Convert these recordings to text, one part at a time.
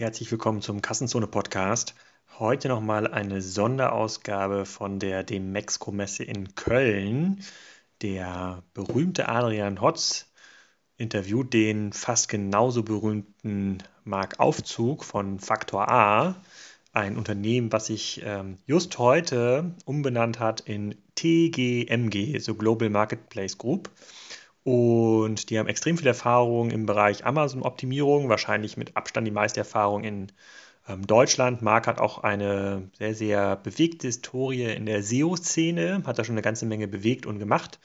Herzlich willkommen zum Kassenzone Podcast. Heute nochmal eine Sonderausgabe von der Demexco-Messe in Köln. Der berühmte Adrian Hotz interviewt den fast genauso berühmten Marc Aufzug von Faktor A, ein Unternehmen, was sich ähm, just heute umbenannt hat in TGMG, so Global Marketplace Group. Und die haben extrem viel Erfahrung im Bereich Amazon-Optimierung, wahrscheinlich mit Abstand die meiste Erfahrung in ähm, Deutschland. Marc hat auch eine sehr, sehr bewegte Historie in der SEO-Szene, hat da schon eine ganze Menge bewegt und gemacht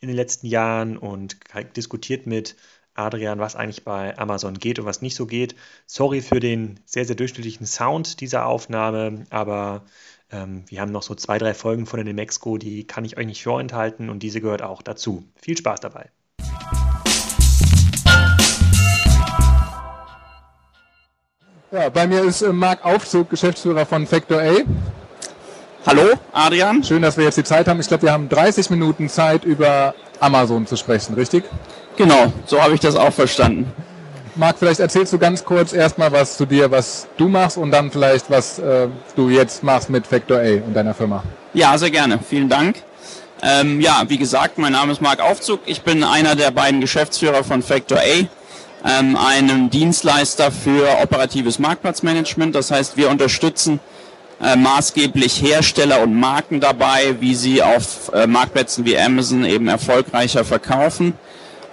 in den letzten Jahren und diskutiert mit Adrian, was eigentlich bei Amazon geht und was nicht so geht. Sorry für den sehr, sehr durchschnittlichen Sound dieser Aufnahme, aber ähm, wir haben noch so zwei, drei Folgen von der Demexco, die kann ich euch nicht vorenthalten und diese gehört auch dazu. Viel Spaß dabei. Ja, bei mir ist äh, Marc Aufzug, Geschäftsführer von Factor A. Hallo, Adrian. Schön, dass wir jetzt die Zeit haben. Ich glaube, wir haben 30 Minuten Zeit, über Amazon zu sprechen, richtig? Genau, so habe ich das auch verstanden. Marc, vielleicht erzählst du ganz kurz erstmal was zu dir, was du machst und dann vielleicht, was äh, du jetzt machst mit Factor A und deiner Firma. Ja, sehr gerne. Vielen Dank. Ähm, ja, wie gesagt, mein Name ist Marc Aufzug. Ich bin einer der beiden Geschäftsführer von Factor A, ähm, einem Dienstleister für operatives Marktplatzmanagement. Das heißt, wir unterstützen äh, maßgeblich Hersteller und Marken dabei, wie sie auf äh, Marktplätzen wie Amazon eben erfolgreicher verkaufen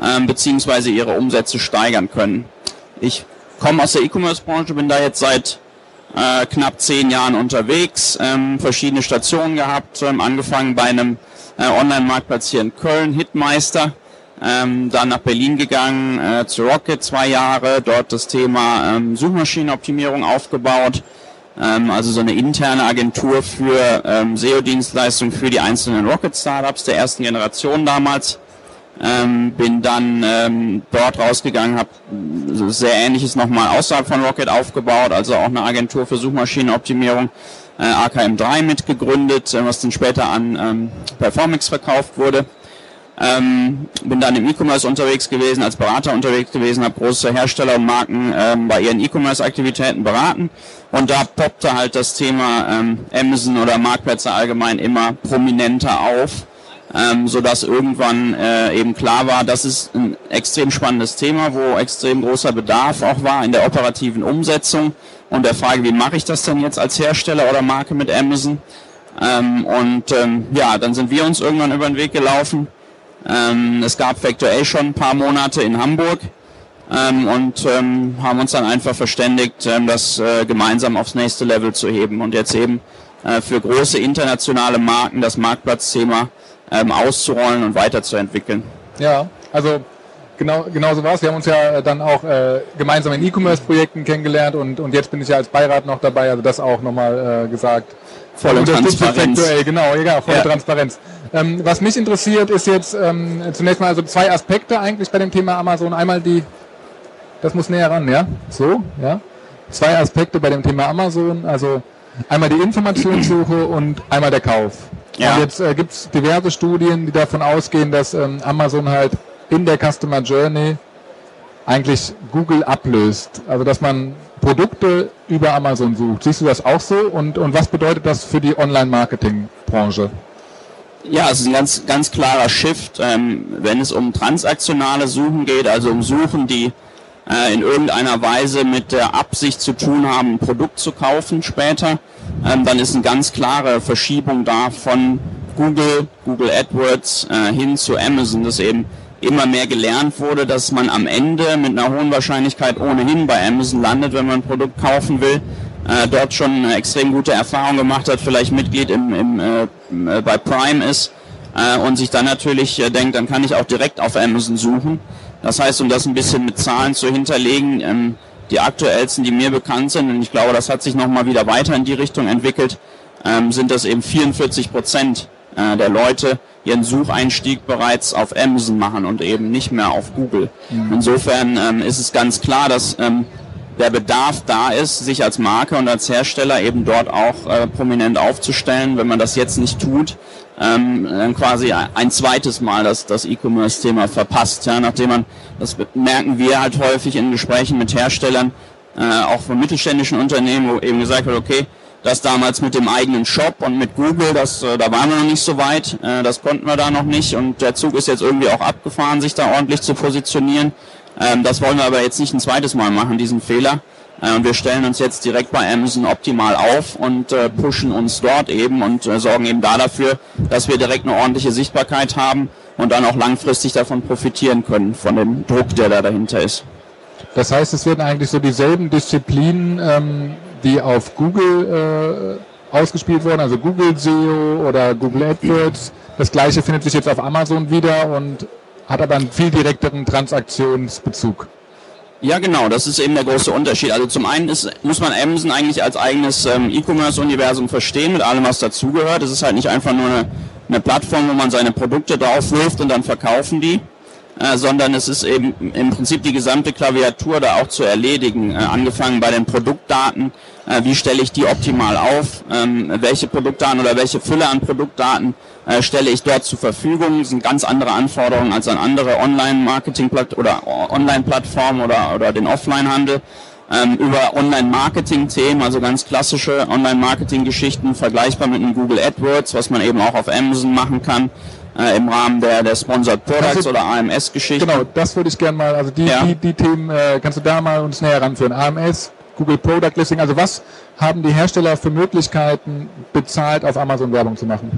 ähm, beziehungsweise ihre Umsätze steigern können. Ich komme aus der E-Commerce-Branche, bin da jetzt seit äh, knapp zehn Jahren unterwegs, ähm, verschiedene Stationen gehabt, ähm, angefangen bei einem äh, Online-Marktplatz hier in Köln, Hitmeister, ähm, dann nach Berlin gegangen äh, zu Rocket zwei Jahre, dort das Thema ähm, Suchmaschinenoptimierung aufgebaut, ähm, also so eine interne Agentur für ähm, SEO-Dienstleistungen für die einzelnen Rocket-Startups der ersten Generation damals ähm, bin dann ähm, dort rausgegangen, habe sehr ähnliches nochmal außerhalb von Rocket aufgebaut, also auch eine Agentur für Suchmaschinenoptimierung, äh, AKM3 mitgegründet, äh, was dann später an ähm, Performix verkauft wurde. Ähm, bin dann im E-Commerce unterwegs gewesen, als Berater unterwegs gewesen, habe große Hersteller und Marken ähm, bei ihren E-Commerce-Aktivitäten beraten und da poppte halt das Thema ähm, Amazon oder Marktplätze allgemein immer prominenter auf ähm, so dass irgendwann äh, eben klar war, das ist ein extrem spannendes Thema, wo extrem großer Bedarf auch war in der operativen Umsetzung und der Frage, wie mache ich das denn jetzt als Hersteller oder Marke mit Amazon? Ähm, und ähm, ja, dann sind wir uns irgendwann über den Weg gelaufen. Ähm, es gab Factor A schon ein paar Monate in Hamburg ähm, und ähm, haben uns dann einfach verständigt, ähm, das äh, gemeinsam aufs nächste Level zu heben und jetzt eben äh, für große internationale Marken das Marktplatzthema ähm, auszurollen und weiterzuentwickeln. Ja, also genau, genau so war es. Wir haben uns ja dann auch äh, gemeinsam in E-Commerce-Projekten kennengelernt und, und jetzt bin ich ja als Beirat noch dabei, also das auch nochmal äh, gesagt. Volle Transparenz. Aktuell, genau, ja, volle ja. Transparenz. Ähm, was mich interessiert, ist jetzt ähm, zunächst mal also zwei Aspekte eigentlich bei dem Thema Amazon. Einmal die, das muss näher ran, ja? So, ja? Zwei Aspekte bei dem Thema Amazon, also einmal die Informationssuche und einmal der Kauf. Ja. Und jetzt äh, gibt es diverse Studien, die davon ausgehen, dass ähm, Amazon halt in der Customer Journey eigentlich Google ablöst. Also dass man Produkte über Amazon sucht. Siehst du das auch so? Und, und was bedeutet das für die Online-Marketing-Branche? Ja, es ist ein ganz, ganz klarer Shift, ähm, wenn es um transaktionale Suchen geht, also um Suchen, die äh, in irgendeiner Weise mit der Absicht zu tun haben, ein Produkt zu kaufen später, ähm, dann ist eine ganz klare Verschiebung da von Google, Google AdWords äh, hin zu Amazon, dass eben immer mehr gelernt wurde, dass man am Ende mit einer hohen Wahrscheinlichkeit ohnehin bei Amazon landet, wenn man ein Produkt kaufen will, äh, dort schon eine extrem gute Erfahrung gemacht hat, vielleicht Mitglied im, im, äh, bei Prime ist äh, und sich dann natürlich äh, denkt, dann kann ich auch direkt auf Amazon suchen. Das heißt, um das ein bisschen mit Zahlen zu hinterlegen, ähm, die aktuellsten, die mir bekannt sind, und ich glaube, das hat sich nochmal wieder weiter in die Richtung entwickelt, ähm, sind das eben 44 Prozent äh, der Leute ihren Sucheinstieg bereits auf Amazon machen und eben nicht mehr auf Google. Mhm. Insofern ähm, ist es ganz klar, dass ähm, der Bedarf da ist, sich als Marke und als Hersteller eben dort auch äh, prominent aufzustellen. Wenn man das jetzt nicht tut, ähm, dann quasi ein zweites Mal das, das E-Commerce-Thema verpasst. Ja, nachdem man, das merken wir halt häufig in Gesprächen mit Herstellern, äh, auch von mittelständischen Unternehmen, wo eben gesagt wird, okay, das damals mit dem eigenen Shop und mit Google, das, äh, da waren wir noch nicht so weit, äh, das konnten wir da noch nicht und der Zug ist jetzt irgendwie auch abgefahren, sich da ordentlich zu positionieren. Ähm, das wollen wir aber jetzt nicht ein zweites Mal machen, diesen Fehler. Äh, und wir stellen uns jetzt direkt bei Amazon optimal auf und äh, pushen uns dort eben und äh, sorgen eben da dafür, dass wir direkt eine ordentliche Sichtbarkeit haben und dann auch langfristig davon profitieren können, von dem Druck, der da dahinter ist. Das heißt, es werden eigentlich so dieselben Disziplinen ähm, die auf Google ausgespielt wurden, also Google SEO oder Google AdWords. Das gleiche findet sich jetzt auf Amazon wieder und hat aber einen viel direkteren Transaktionsbezug. Ja, genau, das ist eben der große Unterschied. Also zum einen ist, muss man Amazon eigentlich als eigenes ähm, E-Commerce-Universum verstehen, mit allem, was dazugehört. Es ist halt nicht einfach nur eine, eine Plattform, wo man seine Produkte drauf wirft und dann verkaufen die, äh, sondern es ist eben im Prinzip die gesamte Klaviatur da auch zu erledigen, äh, angefangen bei den Produktdaten, äh, wie stelle ich die optimal auf, ähm, welche Produktdaten oder welche Fülle an Produktdaten äh, stelle ich dort zur Verfügung, das sind ganz andere Anforderungen als an andere Online-Marketing- oder Online-Plattformen oder, oder den Offline-Handel. Ähm, über Online-Marketing-Themen, also ganz klassische Online-Marketing-Geschichten, vergleichbar mit einem Google AdWords, was man eben auch auf Amazon machen kann, äh, im Rahmen der, der Sponsored Products also, oder AMS-Geschichten. Genau, das würde ich gerne mal, also die, ja. die, die Themen, äh, kannst du da mal uns näher ranführen? AMS, Google Product Listing, also was haben die Hersteller für Möglichkeiten, bezahlt auf Amazon Werbung zu machen?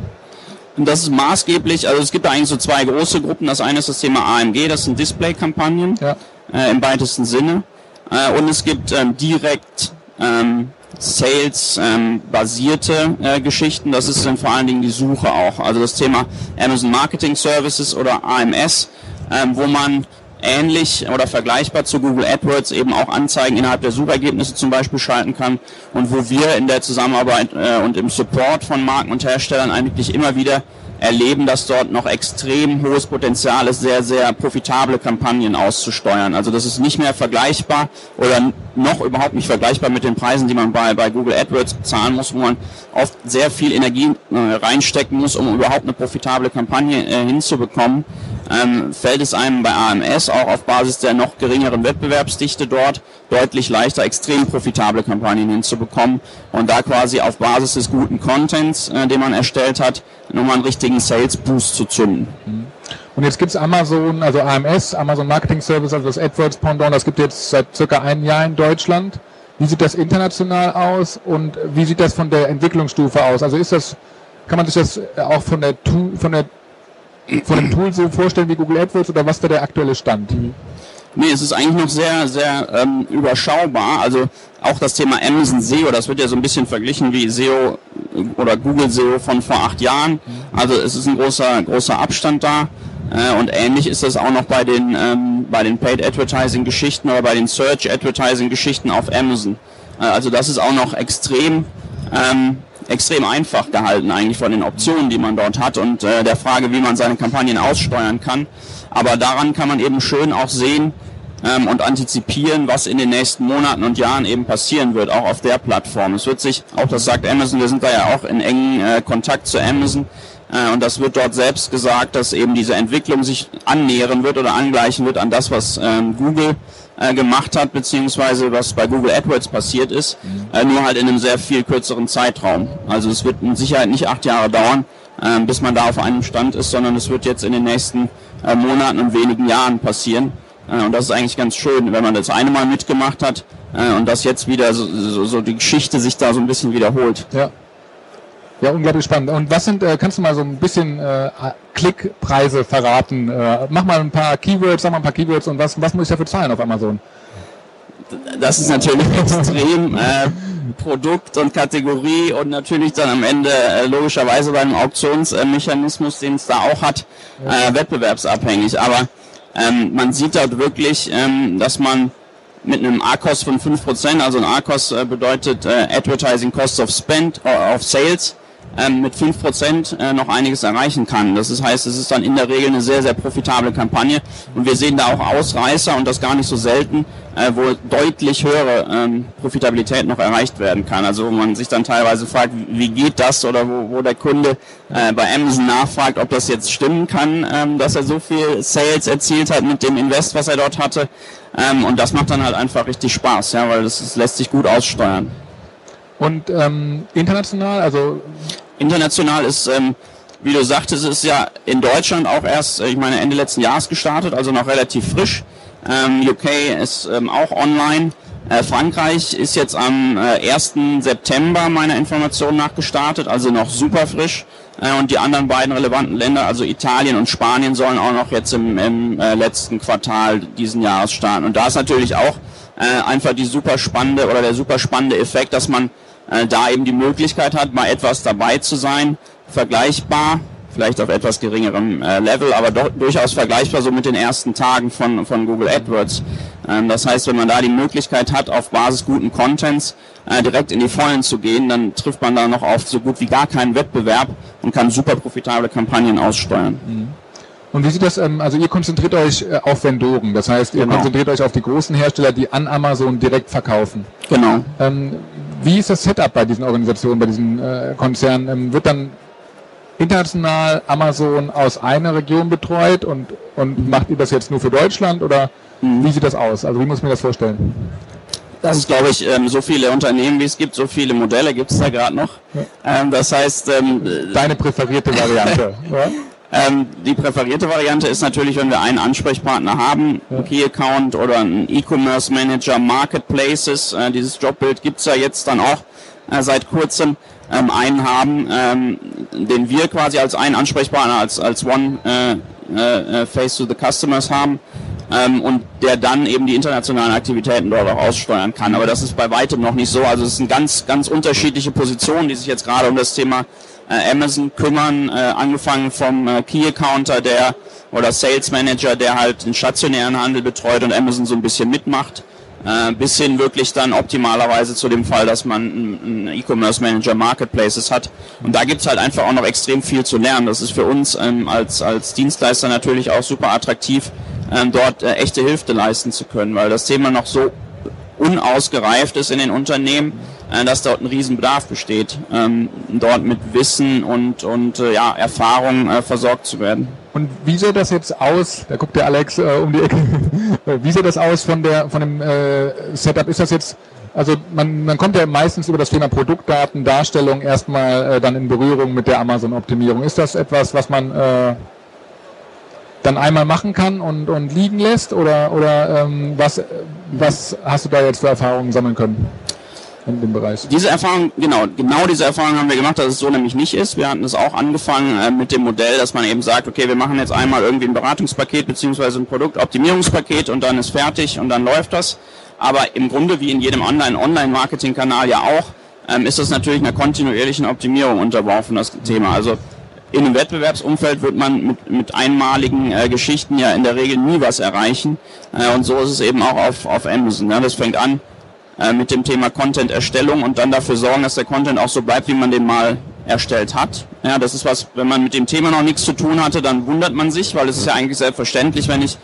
Und das ist maßgeblich, also es gibt da eigentlich so zwei große Gruppen. Das eine ist das Thema AMG, das sind Display-Kampagnen ja. äh, im weitesten Sinne. Äh, und es gibt ähm, direkt ähm, Sales-basierte ähm, äh, Geschichten. Das ist dann vor allen Dingen die Suche auch. Also das Thema Amazon Marketing Services oder AMS, ähm, wo man ähnlich oder vergleichbar zu Google AdWords eben auch Anzeigen innerhalb der Suchergebnisse zum Beispiel schalten kann und wo wir in der Zusammenarbeit äh, und im Support von Marken und Herstellern eigentlich immer wieder erleben, dass dort noch extrem hohes Potenzial ist, sehr, sehr profitable Kampagnen auszusteuern. Also das ist nicht mehr vergleichbar oder noch überhaupt nicht vergleichbar mit den Preisen, die man bei, bei Google AdWords zahlen muss, wo man oft sehr viel Energie äh, reinstecken muss, um überhaupt eine profitable Kampagne äh, hinzubekommen ähm, fällt es einem bei AMS auch auf Basis der noch geringeren Wettbewerbsdichte dort deutlich leichter, extrem profitable Kampagnen hinzubekommen und da quasi auf Basis des guten Contents, äh, den man erstellt hat, nochmal einen richtigen Sales Boost zu zünden. Mhm. Und jetzt gibt es Amazon, also AMS, Amazon Marketing Service, also das AdWords Pendant, das gibt jetzt seit circa einem Jahr in Deutschland. Wie sieht das international aus und wie sieht das von der Entwicklungsstufe aus? Also ist das, kann man sich das auch von der, von der von dem Tool so vorstellen wie Google AdWords oder was da der aktuelle Stand? Mhm. Nee, es ist eigentlich noch sehr, sehr ähm, überschaubar. Also auch das Thema Amazon SEO, das wird ja so ein bisschen verglichen wie SEO oder Google SEO von vor acht Jahren. Mhm. Also es ist ein großer, großer Abstand da. Äh, und ähnlich ist das auch noch bei den, ähm, bei den Paid Advertising Geschichten oder bei den Search Advertising Geschichten auf Amazon. Äh, also das ist auch noch extrem ähm, extrem einfach gehalten eigentlich von den Optionen, die man dort hat und äh, der Frage, wie man seine Kampagnen aussteuern kann. Aber daran kann man eben schön auch sehen ähm, und antizipieren, was in den nächsten Monaten und Jahren eben passieren wird, auch auf der Plattform. Es wird sich, auch das sagt Amazon, wir sind da ja auch in engen äh, Kontakt zu Amazon, äh, und das wird dort selbst gesagt, dass eben diese Entwicklung sich annähern wird oder angleichen wird an das, was ähm, Google äh, gemacht hat, beziehungsweise was bei Google AdWords passiert ist, mhm. äh, nur halt in einem sehr viel kürzeren Zeitraum. Also es wird mit Sicherheit nicht acht Jahre dauern, äh, bis man da auf einem Stand ist, sondern es wird jetzt in den nächsten äh, Monaten und wenigen Jahren passieren. Äh, und das ist eigentlich ganz schön, wenn man das eine Mal mitgemacht hat äh, und das jetzt wieder so, so, so die Geschichte sich da so ein bisschen wiederholt. Ja. Ja, unglaublich spannend. Und was sind, äh, kannst du mal so ein bisschen äh, Klickpreise verraten? Äh, mach mal ein paar Keywords, sag mal ein paar Keywords und was, was muss ich dafür zahlen auf Amazon? Das ist natürlich extrem äh, Produkt und Kategorie und natürlich dann am Ende äh, logischerweise beim Auktionsmechanismus, den es da auch hat, äh, wettbewerbsabhängig. Aber ähm, man sieht dort wirklich, ähm, dass man mit einem ACOS von 5%, also ein ACOS äh, bedeutet Advertising Cost of Spend, of Sales, ähm, mit 5% äh, noch einiges erreichen kann. Das heißt, es ist dann in der Regel eine sehr, sehr profitable Kampagne und wir sehen da auch Ausreißer und das gar nicht so selten, äh, wo deutlich höhere ähm, Profitabilität noch erreicht werden kann. Also wo man sich dann teilweise fragt, wie geht das oder wo, wo der Kunde äh, bei Amazon nachfragt, ob das jetzt stimmen kann, ähm, dass er so viel Sales erzielt hat mit dem Invest, was er dort hatte. Und das macht dann halt einfach richtig Spaß, ja, weil das, das lässt sich gut aussteuern. Und ähm, international, also international ist, ähm, wie du sagtest, ist ja in Deutschland auch erst, äh, ich meine, Ende letzten Jahres gestartet, also noch relativ frisch. Ähm, UK ist ähm, auch online. Äh, Frankreich ist jetzt am äh, 1. September meiner Information nach gestartet, also noch super frisch. Äh, und die anderen beiden relevanten Länder, also Italien und Spanien, sollen auch noch jetzt im, im äh, letzten Quartal diesen Jahres starten. Und da ist natürlich auch äh, einfach die super spannende oder der super spannende Effekt, dass man äh, da eben die Möglichkeit hat, mal etwas dabei zu sein, vergleichbar, vielleicht auf etwas geringerem äh, Level, aber doch durchaus vergleichbar so mit den ersten Tagen von, von Google AdWords. Ähm, das heißt, wenn man da die Möglichkeit hat, auf Basis guten Contents äh, direkt in die Vollen zu gehen, dann trifft man da noch auf so gut wie gar keinen Wettbewerb und kann super profitable Kampagnen aussteuern. Mhm. Und wie sieht das, ähm, also ihr konzentriert euch äh, auf Vendoren, das heißt, ihr genau. konzentriert euch auf die großen Hersteller, die an Amazon direkt verkaufen. Genau. Ähm, wie ist das Setup bei diesen Organisationen, bei diesen äh, Konzernen? Ähm, wird dann international Amazon aus einer Region betreut und, und macht ihr das jetzt nur für Deutschland oder mhm. wie sieht das aus? Also wie muss ich mir das vorstellen? Das ist, glaube ich, ähm, so viele Unternehmen, wie es gibt, so viele Modelle gibt es da gerade noch. Ja. Ähm, das heißt... Ähm, Deine präferierte Variante, ja? Ähm, die präferierte Variante ist natürlich, wenn wir einen Ansprechpartner haben, ja. Key-Account oder einen E-Commerce Manager, Marketplaces. Äh, dieses Jobbild gibt's ja jetzt dann auch äh, seit kurzem. Ähm, einen haben, ähm, den wir quasi als einen Ansprechpartner, als, als One äh, äh, äh, Face to the Customers haben. Ähm, und der dann eben die internationalen Aktivitäten dort auch aussteuern kann. Aber das ist bei weitem noch nicht so. Also es sind ganz, ganz unterschiedliche Positionen, die sich jetzt gerade um das Thema äh, Amazon kümmern, äh, angefangen vom äh, Key Accounter, der oder Sales Manager, der halt den stationären Handel betreut und Amazon so ein bisschen mitmacht, äh, bis hin wirklich dann optimalerweise zu dem Fall, dass man einen E-Commerce Manager Marketplaces hat. Und da gibt's halt einfach auch noch extrem viel zu lernen. Das ist für uns ähm, als, als Dienstleister natürlich auch super attraktiv, ähm, dort äh, echte Hilfe leisten zu können, weil das Thema noch so unausgereift ist in den Unternehmen, äh, dass dort ein Riesenbedarf besteht, ähm, dort mit Wissen und, und äh, ja, Erfahrung äh, versorgt zu werden. Und wie sieht das jetzt aus? Da guckt der Alex äh, um die Ecke. wie sieht das aus von der von dem äh, Setup? Ist das jetzt also man, man kommt ja meistens über das Thema Produktdaten, Darstellung erstmal äh, dann in Berührung mit der Amazon-Optimierung. Ist das etwas, was man äh, dann einmal machen kann und, und liegen lässt? Oder, oder ähm, was, was hast du da jetzt für Erfahrungen sammeln können? In dem Bereich. Diese Erfahrung, genau, genau diese Erfahrung haben wir gemacht, dass es so nämlich nicht ist. Wir hatten es auch angefangen äh, mit dem Modell, dass man eben sagt, okay, wir machen jetzt einmal irgendwie ein Beratungspaket beziehungsweise ein Produktoptimierungspaket und dann ist fertig und dann läuft das. Aber im Grunde wie in jedem anderen Online-Marketing-Kanal ja auch, ähm, ist das natürlich einer kontinuierlichen Optimierung unterworfen, das Thema. Also in einem Wettbewerbsumfeld wird man mit, mit einmaligen äh, Geschichten ja in der Regel nie was erreichen. Äh, und so ist es eben auch auf, auf Amazon. Ja. Das fängt an mit dem Thema Content-Erstellung und dann dafür sorgen, dass der Content auch so bleibt, wie man den mal erstellt hat. Ja, das ist was, wenn man mit dem Thema noch nichts zu tun hatte, dann wundert man sich, weil es ist ja eigentlich selbstverständlich, wenn ich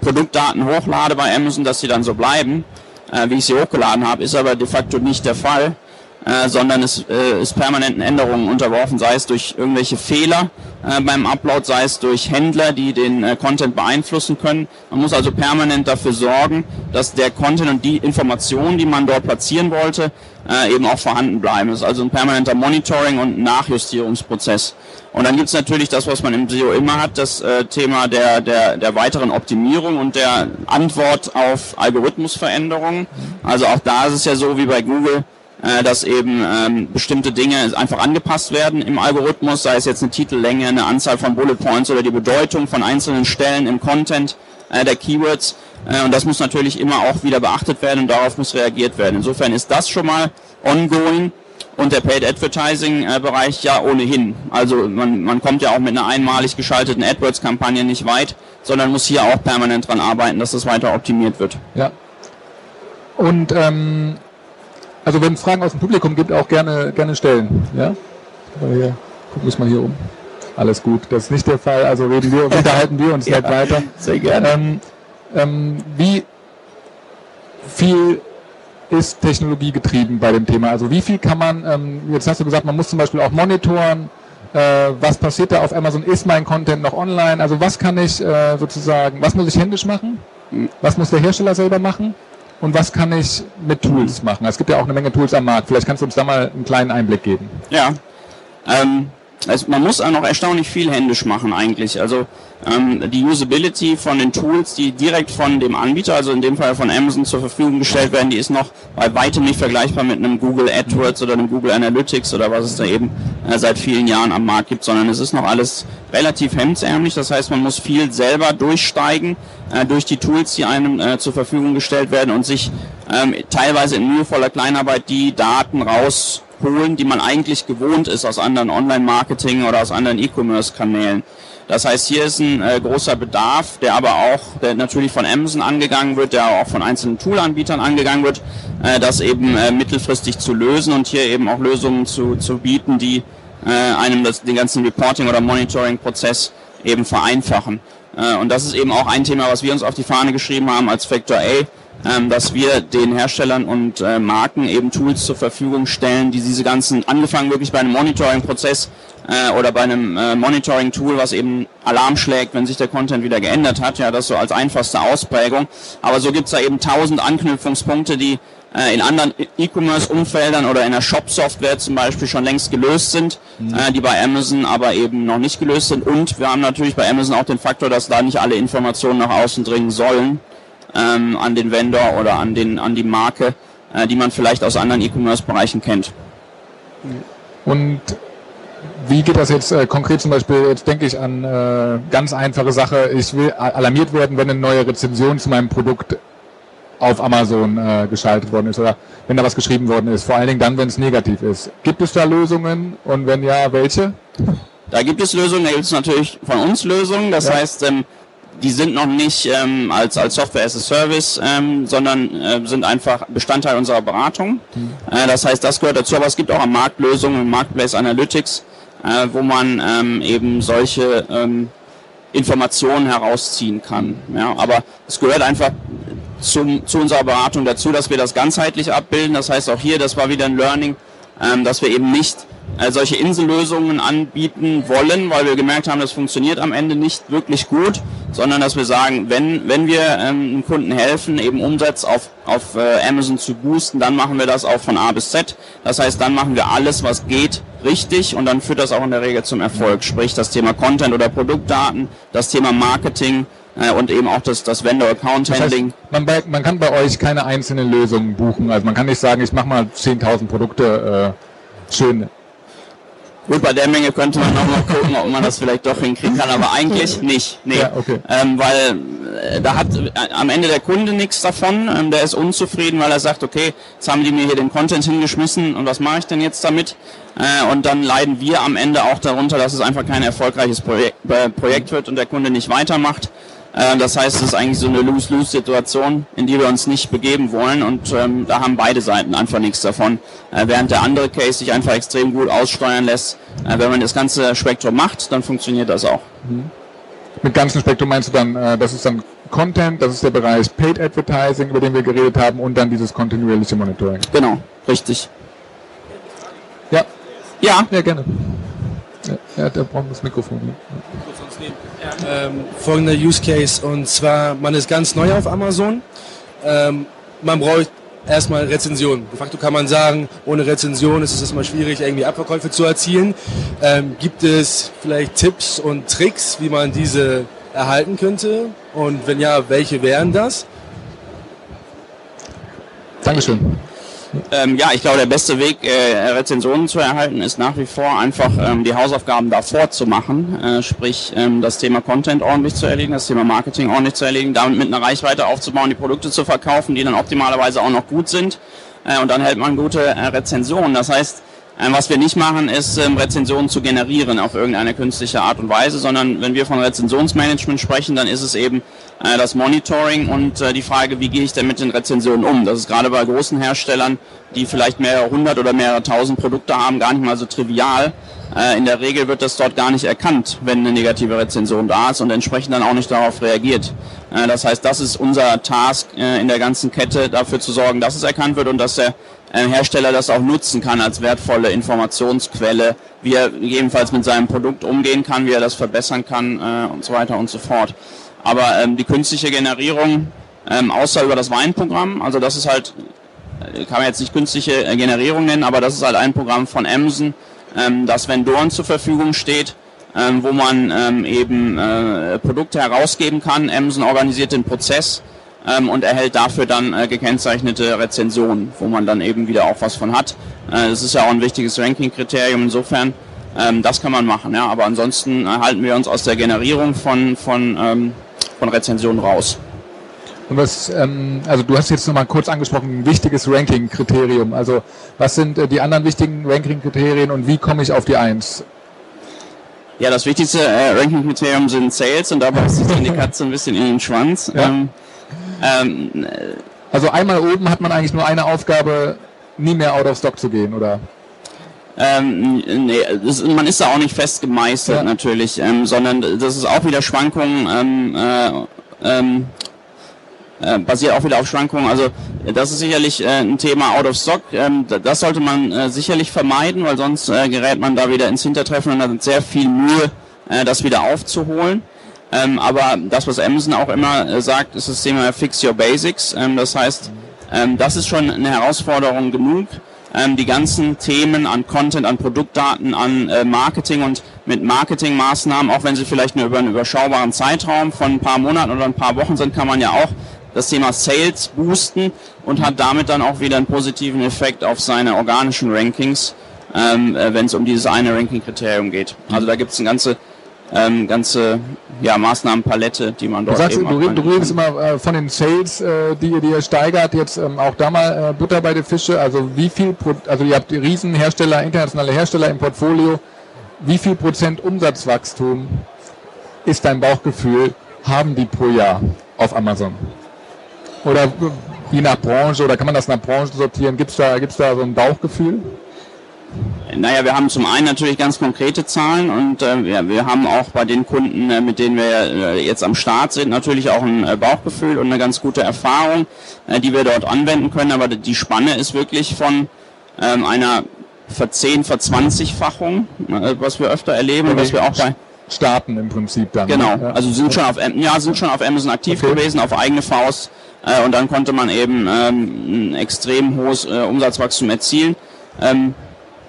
Produktdaten hochlade bei Amazon, dass sie dann so bleiben, äh, wie ich sie hochgeladen habe, ist aber de facto nicht der Fall äh, sondern es äh, ist permanenten Änderungen unterworfen, sei es durch irgendwelche Fehler äh, beim Upload, sei es durch Händler, die den äh, Content beeinflussen können. Man muss also permanent dafür sorgen, dass der Content und die Informationen, die man dort platzieren wollte, äh, eben auch vorhanden bleiben. Es ist also ein permanenter Monitoring- und Nachjustierungsprozess. Und dann gibt es natürlich das, was man im SEO immer hat, das äh, Thema der, der, der weiteren Optimierung und der Antwort auf Algorithmusveränderungen. Also auch da ist es ja so wie bei Google, äh, dass eben ähm, bestimmte Dinge einfach angepasst werden im Algorithmus, sei es jetzt eine Titellänge, eine Anzahl von Bullet Points oder die Bedeutung von einzelnen Stellen im Content äh, der Keywords. Äh, und das muss natürlich immer auch wieder beachtet werden und darauf muss reagiert werden. Insofern ist das schon mal ongoing und der Paid Advertising äh, Bereich ja ohnehin. Also man, man kommt ja auch mit einer einmalig geschalteten AdWords Kampagne nicht weit, sondern muss hier auch permanent dran arbeiten, dass das weiter optimiert wird. Ja. Und ähm, also wenn es Fragen aus dem Publikum gibt, auch gerne, gerne stellen. Ja? Hier, guck mich mal hier um. Alles gut, das ist nicht der Fall, also reden wir, unterhalten wir uns ja, nicht weiter. Sehr gerne. Ähm, ähm, wie viel ist Technologie getrieben bei dem Thema? Also wie viel kann man, ähm, jetzt hast du gesagt, man muss zum Beispiel auch monitoren, äh, was passiert da auf Amazon, ist mein Content noch online? Also was kann ich äh, sozusagen, was muss ich händisch machen? Was muss der Hersteller selber machen? Und was kann ich mit Tools machen? Es gibt ja auch eine Menge Tools am Markt. Vielleicht kannst du uns da mal einen kleinen Einblick geben. Ja, ähm, also man muss auch noch erstaunlich viel händisch machen eigentlich. Also ähm, die Usability von den Tools, die direkt von dem Anbieter, also in dem Fall von Amazon zur Verfügung gestellt werden, die ist noch bei weitem nicht vergleichbar mit einem Google AdWords oder einem Google Analytics oder was es da eben äh, seit vielen Jahren am Markt gibt, sondern es ist noch alles relativ hemdsärmlich. Das heißt, man muss viel selber durchsteigen äh, durch die Tools, die einem äh, zur Verfügung gestellt werden und sich ähm, teilweise in mühevoller Kleinarbeit die Daten rausholen, die man eigentlich gewohnt ist aus anderen Online-Marketing oder aus anderen E-Commerce-Kanälen. Das heißt, hier ist ein äh, großer Bedarf, der aber auch, der natürlich von Amazon angegangen wird, der auch von einzelnen Toolanbietern angegangen wird, äh, das eben äh, mittelfristig zu lösen und hier eben auch Lösungen zu, zu bieten, die äh, einem das, den ganzen Reporting- oder Monitoring-Prozess eben vereinfachen. Äh, und das ist eben auch ein Thema, was wir uns auf die Fahne geschrieben haben als Factor A, ähm, dass wir den Herstellern und äh, Marken eben Tools zur Verfügung stellen, die diese ganzen, angefangen wirklich bei einem Monitoring-Prozess äh, oder bei einem äh, Monitoring-Tool, was eben Alarm schlägt, wenn sich der Content wieder geändert hat, ja, das so als einfachste Ausprägung. Aber so gibt's da eben tausend Anknüpfungspunkte, die äh, in anderen E-Commerce-Umfeldern oder in der Shop-Software zum Beispiel schon längst gelöst sind, mhm. äh, die bei Amazon aber eben noch nicht gelöst sind. Und wir haben natürlich bei Amazon auch den Faktor, dass da nicht alle Informationen nach außen dringen sollen ähm, an den Vendor oder an, den, an die Marke, äh, die man vielleicht aus anderen E-Commerce-Bereichen kennt. Und wie geht das jetzt äh, konkret zum Beispiel, jetzt denke ich an äh, ganz einfache Sache, ich will alarmiert werden, wenn eine neue Rezension zu meinem Produkt auf Amazon äh, geschaltet worden ist oder wenn da was geschrieben worden ist, vor allen Dingen dann, wenn es negativ ist. Gibt es da Lösungen und wenn ja, welche? Da gibt es Lösungen, da gibt es natürlich von uns Lösungen, das ja. heißt, ähm, die sind noch nicht ähm, als, als Software as a Service, ähm, sondern äh, sind einfach Bestandteil unserer Beratung. Äh, das heißt, das gehört dazu, aber es gibt auch am Markt Lösungen im Marketplace Analytics, äh, wo man ähm, eben solche ähm, Informationen herausziehen kann. Ja, aber es gehört einfach zum, zu unserer Beratung dazu, dass wir das ganzheitlich abbilden. Das heißt auch hier, das war wieder ein Learning, ähm, dass wir eben nicht solche Insellösungen anbieten wollen, weil wir gemerkt haben, das funktioniert am Ende nicht wirklich gut, sondern dass wir sagen, wenn, wenn wir ähm, einem Kunden helfen, eben Umsatz auf, auf äh, Amazon zu boosten, dann machen wir das auch von A bis Z. Das heißt, dann machen wir alles, was geht, richtig und dann führt das auch in der Regel zum Erfolg. Sprich das Thema Content oder Produktdaten, das Thema Marketing, äh, und eben auch das, das Vendor-Account-Handling. Das heißt, man, man, kann bei euch keine einzelnen Lösungen buchen. Also man kann nicht sagen, ich mache mal 10.000 Produkte äh, schön Gut, bei der Menge könnte man noch mal gucken, ob man das vielleicht doch hinkriegen kann, aber eigentlich nicht. Nee. Ja, okay. ähm, weil äh, da hat äh, am Ende der Kunde nichts davon. Ähm, der ist unzufrieden, weil er sagt, okay, jetzt haben die mir hier den Content hingeschmissen und was mache ich denn jetzt damit? Äh, und dann leiden wir am Ende auch darunter, dass es einfach kein erfolgreiches Projekt, äh, Projekt wird und der Kunde nicht weitermacht. Äh, das heißt, es ist eigentlich so eine Lose-Lose-Situation, in die wir uns nicht begeben wollen und ähm, da haben beide Seiten einfach nichts davon. Äh, während der andere Case sich einfach extrem gut aussteuern lässt. Äh, wenn man das ganze Spektrum macht, dann funktioniert das auch. Mhm. Mit ganzem Spektrum meinst du dann, äh, das ist dann Content, das ist der Bereich Paid Advertising, über den wir geredet haben und dann dieses kontinuierliche Monitoring. Genau, richtig. Ja. Ja. Ja, gerne. Ja, der braucht das Mikrofon. Ne? Ähm, folgender Use Case und zwar, man ist ganz neu auf Amazon. Ähm, man braucht erstmal Rezensionen. De facto kann man sagen, ohne Rezension ist es erstmal schwierig, irgendwie Abverkäufe zu erzielen. Ähm, gibt es vielleicht Tipps und Tricks, wie man diese erhalten könnte? Und wenn ja, welche wären das? Dankeschön. Ähm, ja, ich glaube, der beste Weg, äh, Rezensionen zu erhalten, ist nach wie vor einfach ähm, die Hausaufgaben davor zu machen. Äh, sprich, ähm, das Thema Content ordentlich zu erledigen, das Thema Marketing ordentlich zu erledigen, damit mit einer Reichweite aufzubauen, die Produkte zu verkaufen, die dann optimalerweise auch noch gut sind. Äh, und dann hält man gute äh, Rezensionen. Das heißt, äh, was wir nicht machen, ist ähm, Rezensionen zu generieren auf irgendeine künstliche Art und Weise, sondern wenn wir von Rezensionsmanagement sprechen, dann ist es eben äh, das Monitoring und äh, die Frage, wie gehe ich denn mit den Rezensionen um. Das ist gerade bei großen Herstellern, die vielleicht mehrere hundert oder mehrere tausend Produkte haben, gar nicht mal so trivial. Äh, in der Regel wird das dort gar nicht erkannt, wenn eine negative Rezension da ist und entsprechend dann auch nicht darauf reagiert. Das heißt, das ist unser Task in der ganzen Kette, dafür zu sorgen, dass es erkannt wird und dass der Hersteller das auch nutzen kann als wertvolle Informationsquelle, wie er gegebenenfalls mit seinem Produkt umgehen kann, wie er das verbessern kann und so weiter und so fort. Aber ähm, die künstliche Generierung, ähm, außer über das Weinprogramm, also das ist halt, äh, kann man jetzt nicht künstliche äh, Generierung nennen, aber das ist halt ein Programm von Amazon, ähm, das Vendoren zur Verfügung steht, ähm, wo man ähm, eben äh, Produkte herausgeben kann. Amazon organisiert den Prozess ähm, und erhält dafür dann äh, gekennzeichnete Rezensionen, wo man dann eben wieder auch was von hat. Äh, das ist ja auch ein wichtiges Ranking-Kriterium insofern. Ähm, das kann man machen, ja. Aber ansonsten äh, halten wir uns aus der Generierung von, von, ähm, von Rezensionen raus. Und was, ähm, also du hast jetzt nochmal kurz angesprochen, ein wichtiges Ranking-Kriterium. Also was sind äh, die anderen wichtigen Ranking-Kriterien und wie komme ich auf die Eins? Ja, das wichtigste äh, Ranking-Kriterium sind Sales und da beißt sich dann die Katze ein bisschen in den Schwanz. Ja. Ähm, ähm, Also einmal oben hat man eigentlich nur eine Aufgabe, nie mehr out of stock zu gehen, oder? Ähm, nee, das, man ist da auch nicht fest gemeißelt Ja. natürlich, ähm, sondern das ist auch wieder Schwankungen, ähm, äh, ähm, äh, basiert auch wieder auf Schwankungen. Also das ist sicherlich äh, ein Thema out of stock. Ähm, da- das sollte man äh, sicherlich vermeiden, weil sonst äh, gerät man da wieder ins Hintertreffen und hat sehr viel Mühe, äh, das wieder aufzuholen. Ähm, aber das, was Amazon auch immer äh, sagt, ist das Thema Fix Your Basics. Ähm, das heißt, ähm, das ist schon eine Herausforderung genug. Ähm, die ganzen Themen an Content, an Produktdaten, an äh, Marketing und mit Marketingmaßnahmen, auch wenn sie vielleicht nur über einen überschaubaren Zeitraum von ein paar Monaten oder ein paar Wochen sind, kann man ja auch das Thema Sales boosten und hat damit dann auch wieder einen positiven Effekt auf seine organischen Rankings, ähm, äh, wenn es um dieses eine Ranking-Kriterium geht. Also da gibt es eine ganze, ähm, ganze ja, Maßnahmenpalette, die man Du, dort sagst, eben du, du redest immer äh, von den Sales, äh, die ihr die ihr steigert. Jetzt ähm, auch da mal äh, Butter bei den Fische. Also wie viel, Pro also ihr habt die Riesenhersteller, internationale Hersteller im Portfolio. Wie viel Prozent Umsatzwachstum ist dein Bauchgefühl, haben die pro Jahr auf Amazon? Oder äh, je nach Branche, oder kann man das nach Branchen sortieren? Gibt's da, gibt's da so ein Bauchgefühl? Naja, wir haben zum einen natürlich ganz konkrete Zahlen und äh, wir, wir haben auch bei den Kunden, äh, mit denen wir äh, jetzt am Start sind, natürlich auch ein äh, Bauchgefühl und eine ganz gute Erfahrung, äh, die wir dort anwenden können. Aber die Spanne ist wirklich von ähm, einer Verzehn-, Verzwanzigfachung, äh, was wir öfter erleben und was wir auch bei Starten im Prinzip dann. Genau, ne? Ja. also sind schon auf ja sind schon auf Amazon aktiv Okay. gewesen, auf eigene Faust und dann konnte man eben ähm, ein extrem hohes Umsatzwachstum erzielen. Ähm,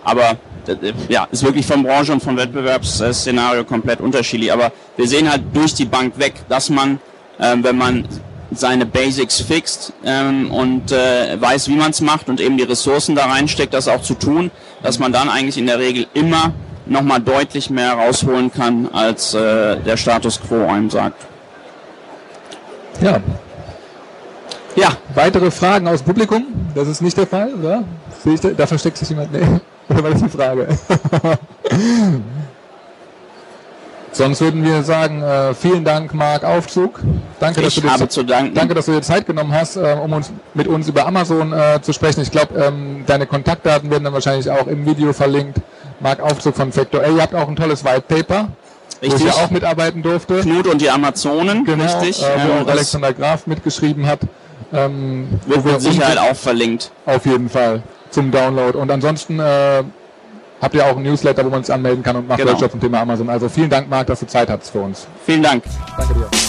aber äh, ja, ist wirklich von Branche und vom Wettbewerbsszenario komplett unterschiedlich. Aber wir sehen halt durch die Bank weg, dass man, ähm, wenn man seine Basics fixt ähm, und äh, weiß, wie man es macht und eben die Ressourcen da reinsteckt, das auch zu tun, dass man dann eigentlich in der Regel immer nochmal deutlich mehr rausholen kann, als äh, der Status quo einem sagt. ja. Ja, Weitere Fragen aus Publikum? Das ist nicht der Fall, oder? Da, da versteckt sich jemand? Nee. Oder war das die Frage? Sonst würden wir sagen, äh, vielen Dank, Marc Aufzug. Danke, dass dir, habe zu danken. danke, dass du dir Zeit genommen hast, äh, um uns mit uns über Amazon äh, zu sprechen. Ich glaube, ähm, deine Kontaktdaten werden dann wahrscheinlich auch im Video verlinkt. Marc Aufzug von Factor A. Ihr habt auch ein tolles White Paper, wo ich Richtig. ja auch mitarbeiten durfte. Knut und die Amazonen, Genau, richtig. äh, wo auch Alexander Graf mitgeschrieben hat. Ähm, wird mit Sicherheit auch verlinkt. auf jeden Fall zum Download. Und ansonsten äh, habt ihr auch ein Newsletter, wo man sich anmelden kann und macht Genau. Workshops zum Thema Amazon. Also vielen Dank, Marc, dass du Zeit hattest für uns. Vielen Dank. Danke dir.